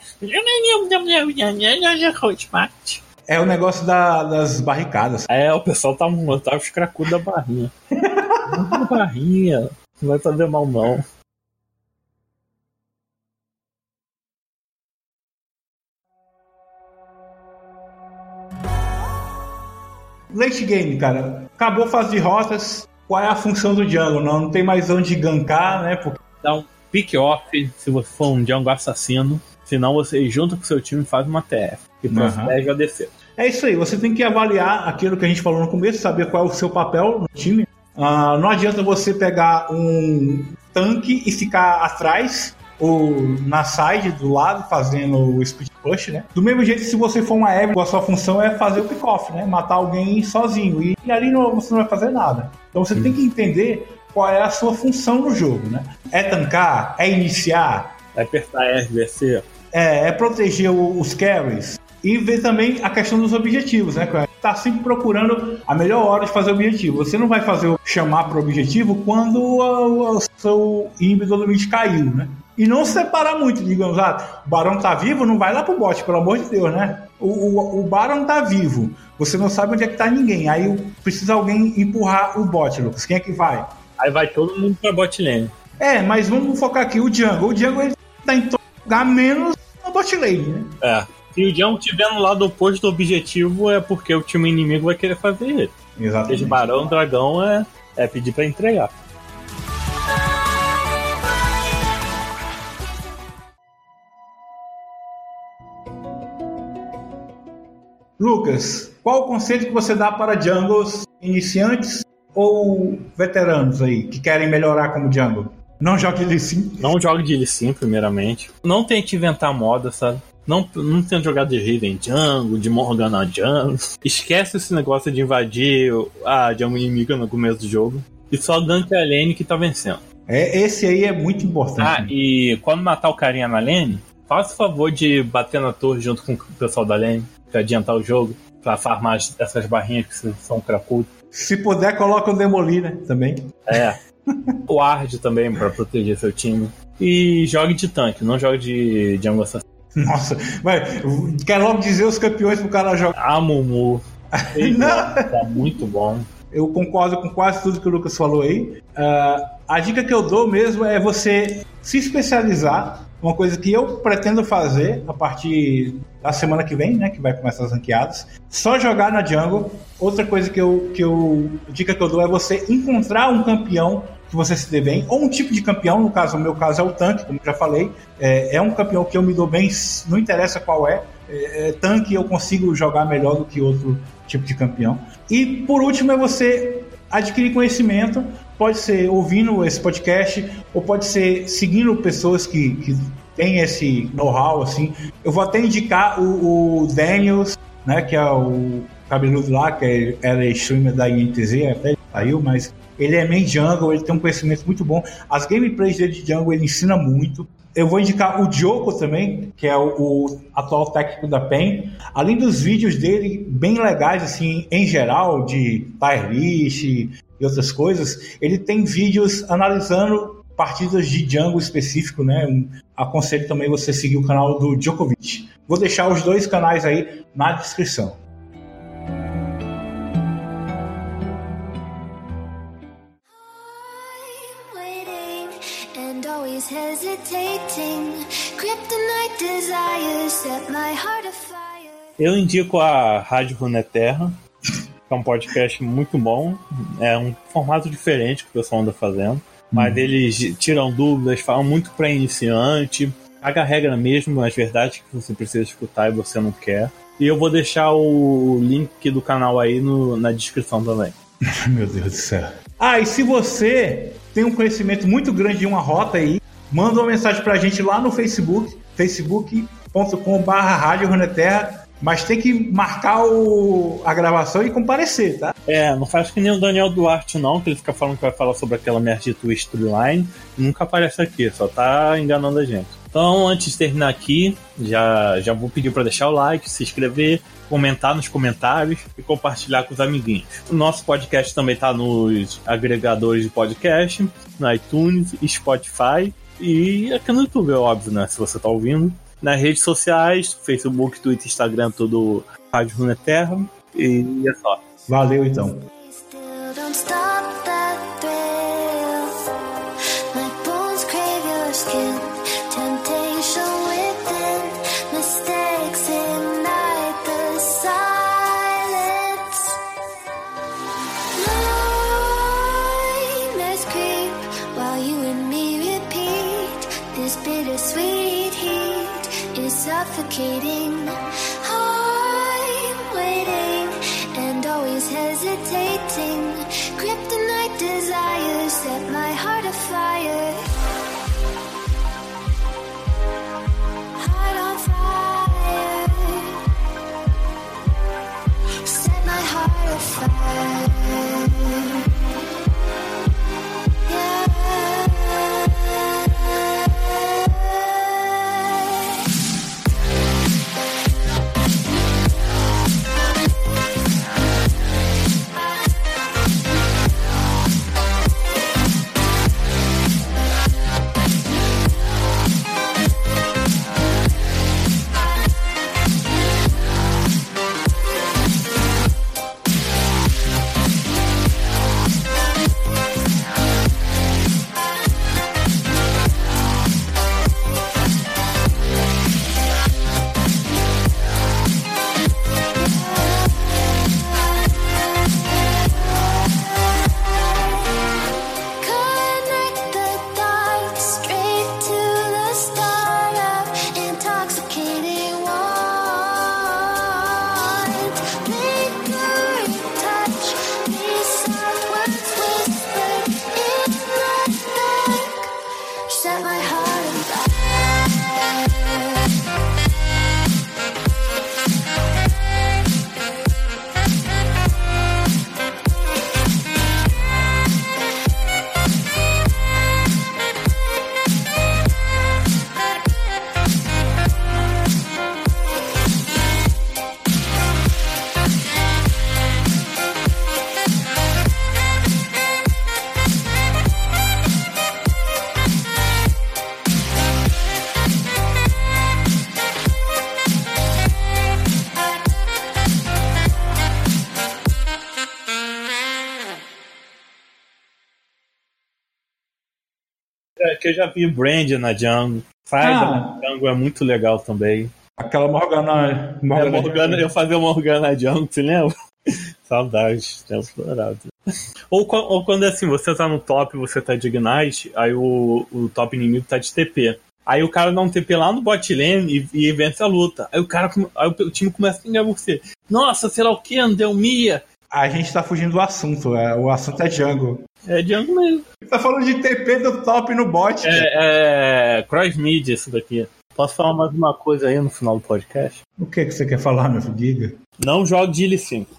É o negócio da, das barricadas. É, o pessoal tá, tá os cracudos da barrinha. Barrinha. Não vai fazer mal, não. Late game, cara. Acabou a fase de rotas. Qual é a função do jungle? Não, não tem mais onde gankar, né? Porque... Dá um pick off se você for um jungle assassino. Senão você junta com seu time e faz uma TF. E protege uhum. a defesa. É isso aí, você tem que avaliar aquilo que a gente falou no começo, saber qual é o seu papel no time. Uh, não adianta você pegar um tanque e ficar atrás ou na side do lado fazendo o speed push, né? Do mesmo jeito, se você for uma Evelyn, a sua função é fazer o pick-off, né? Matar alguém sozinho. E, e ali não, você não vai fazer nada. Então você tem que entender qual é a sua função no jogo, né? É tancar? É iniciar? É apertar RVC? É, é proteger os carries? E ver também a questão dos objetivos, né? Tá sempre procurando a melhor hora de fazer o objetivo. Você não vai fazer o chamar para o objetivo quando o, o seu híbrido do limite caiu, né? E não separar muito, digamos, ah, o Barão tá vivo, não vai lá pro bot, pelo amor de Deus, né? O, o, o Barão tá vivo, você não sabe onde é que tá ninguém. Aí precisa alguém empurrar o bot, Lucas. Quem é que vai? Aí vai todo mundo pra bot lane. É, mas vamos focar aqui o Django. O Django ele tá em todo lugar menos na bot lane, né? É. Se o Django estiver no lado oposto do objetivo, é porque o time inimigo vai querer fazer ele. Exatamente. Esse Barão Dragão é, é pedir pra entregar. Lucas, qual o conselho que você dá para jungles iniciantes ou veteranos aí que querem melhorar como jungle? Não jogue de Sim. Não jogue de Sim, primeiramente. Não tente inventar moda, sabe? Não, não tente jogar de Riven Jungle, de Morgana Jungle. Esquece esse negócio de invadir a jungle inimiga no começo do jogo. E só gank a lane que tá vencendo. É, esse aí é muito importante. Ah, e quando matar o carinha na lane, faça o favor de bater na torre junto com o pessoal da lane pra adiantar o jogo, pra farmar essas barrinhas que são cracudos. Se puder, coloca um Demolir, né? Também. É. o Ard também pra proteger seu time. E jogue de tanque, não jogue de Jungle Assassin. Nossa, vai, quero logo dizer os campeões pro cara jogar. A Mumu. tá muito bom. Eu concordo com quase tudo que o Lucas falou aí. Uh, a dica que eu dou mesmo é você se especializar uma coisa que eu pretendo fazer a partir da semana que vem, né? Que vai começar as ranqueadas. Só jogar na jungle. Outra coisa que eu, que eu. Dica que eu dou é você encontrar um campeão que você se dê bem, ou um tipo de campeão, no caso, no meu caso é o tanque, como já falei. É, é um campeão que eu me dou bem, não interessa qual é. é, é tanque eu consigo jogar melhor do que outro tipo de campeão. E por último é você adquirir conhecimento pode ser ouvindo esse podcast ou pode ser seguindo pessoas que, que têm esse know-how, assim. Eu vou até indicar o, o Daniels, né, que é o cabeludo lá, que era streamer da INTZ, até saiu, mas ele é main jungle, ele tem um conhecimento muito bom. As gameplays dele de jungle, ele ensina muito. Eu vou indicar o Joko também, que é o, o, atual técnico da PEN. Além dos vídeos dele bem legais, assim, em geral, de tier list, e outras coisas, ele tem vídeos analisando partidas de Django específico, né? Aconselho também você seguir o canal do Djokovic. Vou deixar os dois canais aí na descrição. Eu indico a Rádio Runeterra, é um podcast muito bom. É um formato diferente que o pessoal anda fazendo. Mas hum. eles tiram dúvidas, falam muito para iniciante. Caga regra mesmo, as verdades que você precisa escutar e você não quer. E eu vou deixar o link do canal aí no, na descrição também. Meu Deus do céu. Ah, e se você tem um conhecimento muito grande de uma rota aí, manda uma mensagem pra gente lá no Facebook, facebook.com.br Rádio Runeterra mas tem que marcar o, a gravação e comparecer, tá? É, não faz que nem o Daniel Duarte, não, que ele fica falando que vai falar sobre aquela merda de Twist Storyline e nunca aparece aqui, só tá enganando a gente. Então, antes de terminar aqui, já, já vou pedir para deixar o like, se inscrever, comentar nos comentários e compartilhar com os amiguinhos. O nosso podcast também tá nos agregadores de podcast, no iTunes, Spotify e aqui no YouTube, é óbvio, né? Se você tá ouvindo nas redes sociais, Facebook, Twitter, Instagram, tudo Rádio Runeterra. E é só. Valeu então. suffocating. I'm waiting and always hesitating. Kryptonite desires set my heart afire. Heart on fire. Set my heart afire. Que eu já vi Brand na Jungle. Faz ah. na Jungle é muito legal também. Aquela Morgana. Morgana, é, Morgana eu fazia Morgana Jungle, você lembra? Saudades, tempo explorado. Ou, ou quando é assim, você tá no top, você tá de Ignite, aí o, o top inimigo tá de TP. Aí o cara dá um TP lá no bot lane e, e vence a luta. Aí o cara, aí o time começa a xingar você. Nossa, sei lá o que, Andeu Mia. A gente tá fugindo do assunto, é, o assunto é Jungle. É Django mesmo. Tá falando de TP do top no bot. É, é cross mid isso daqui. Posso falar mais uma coisa aí no final do podcast? O que, que você quer falar, meu filho? Diga. Não jogue de 5.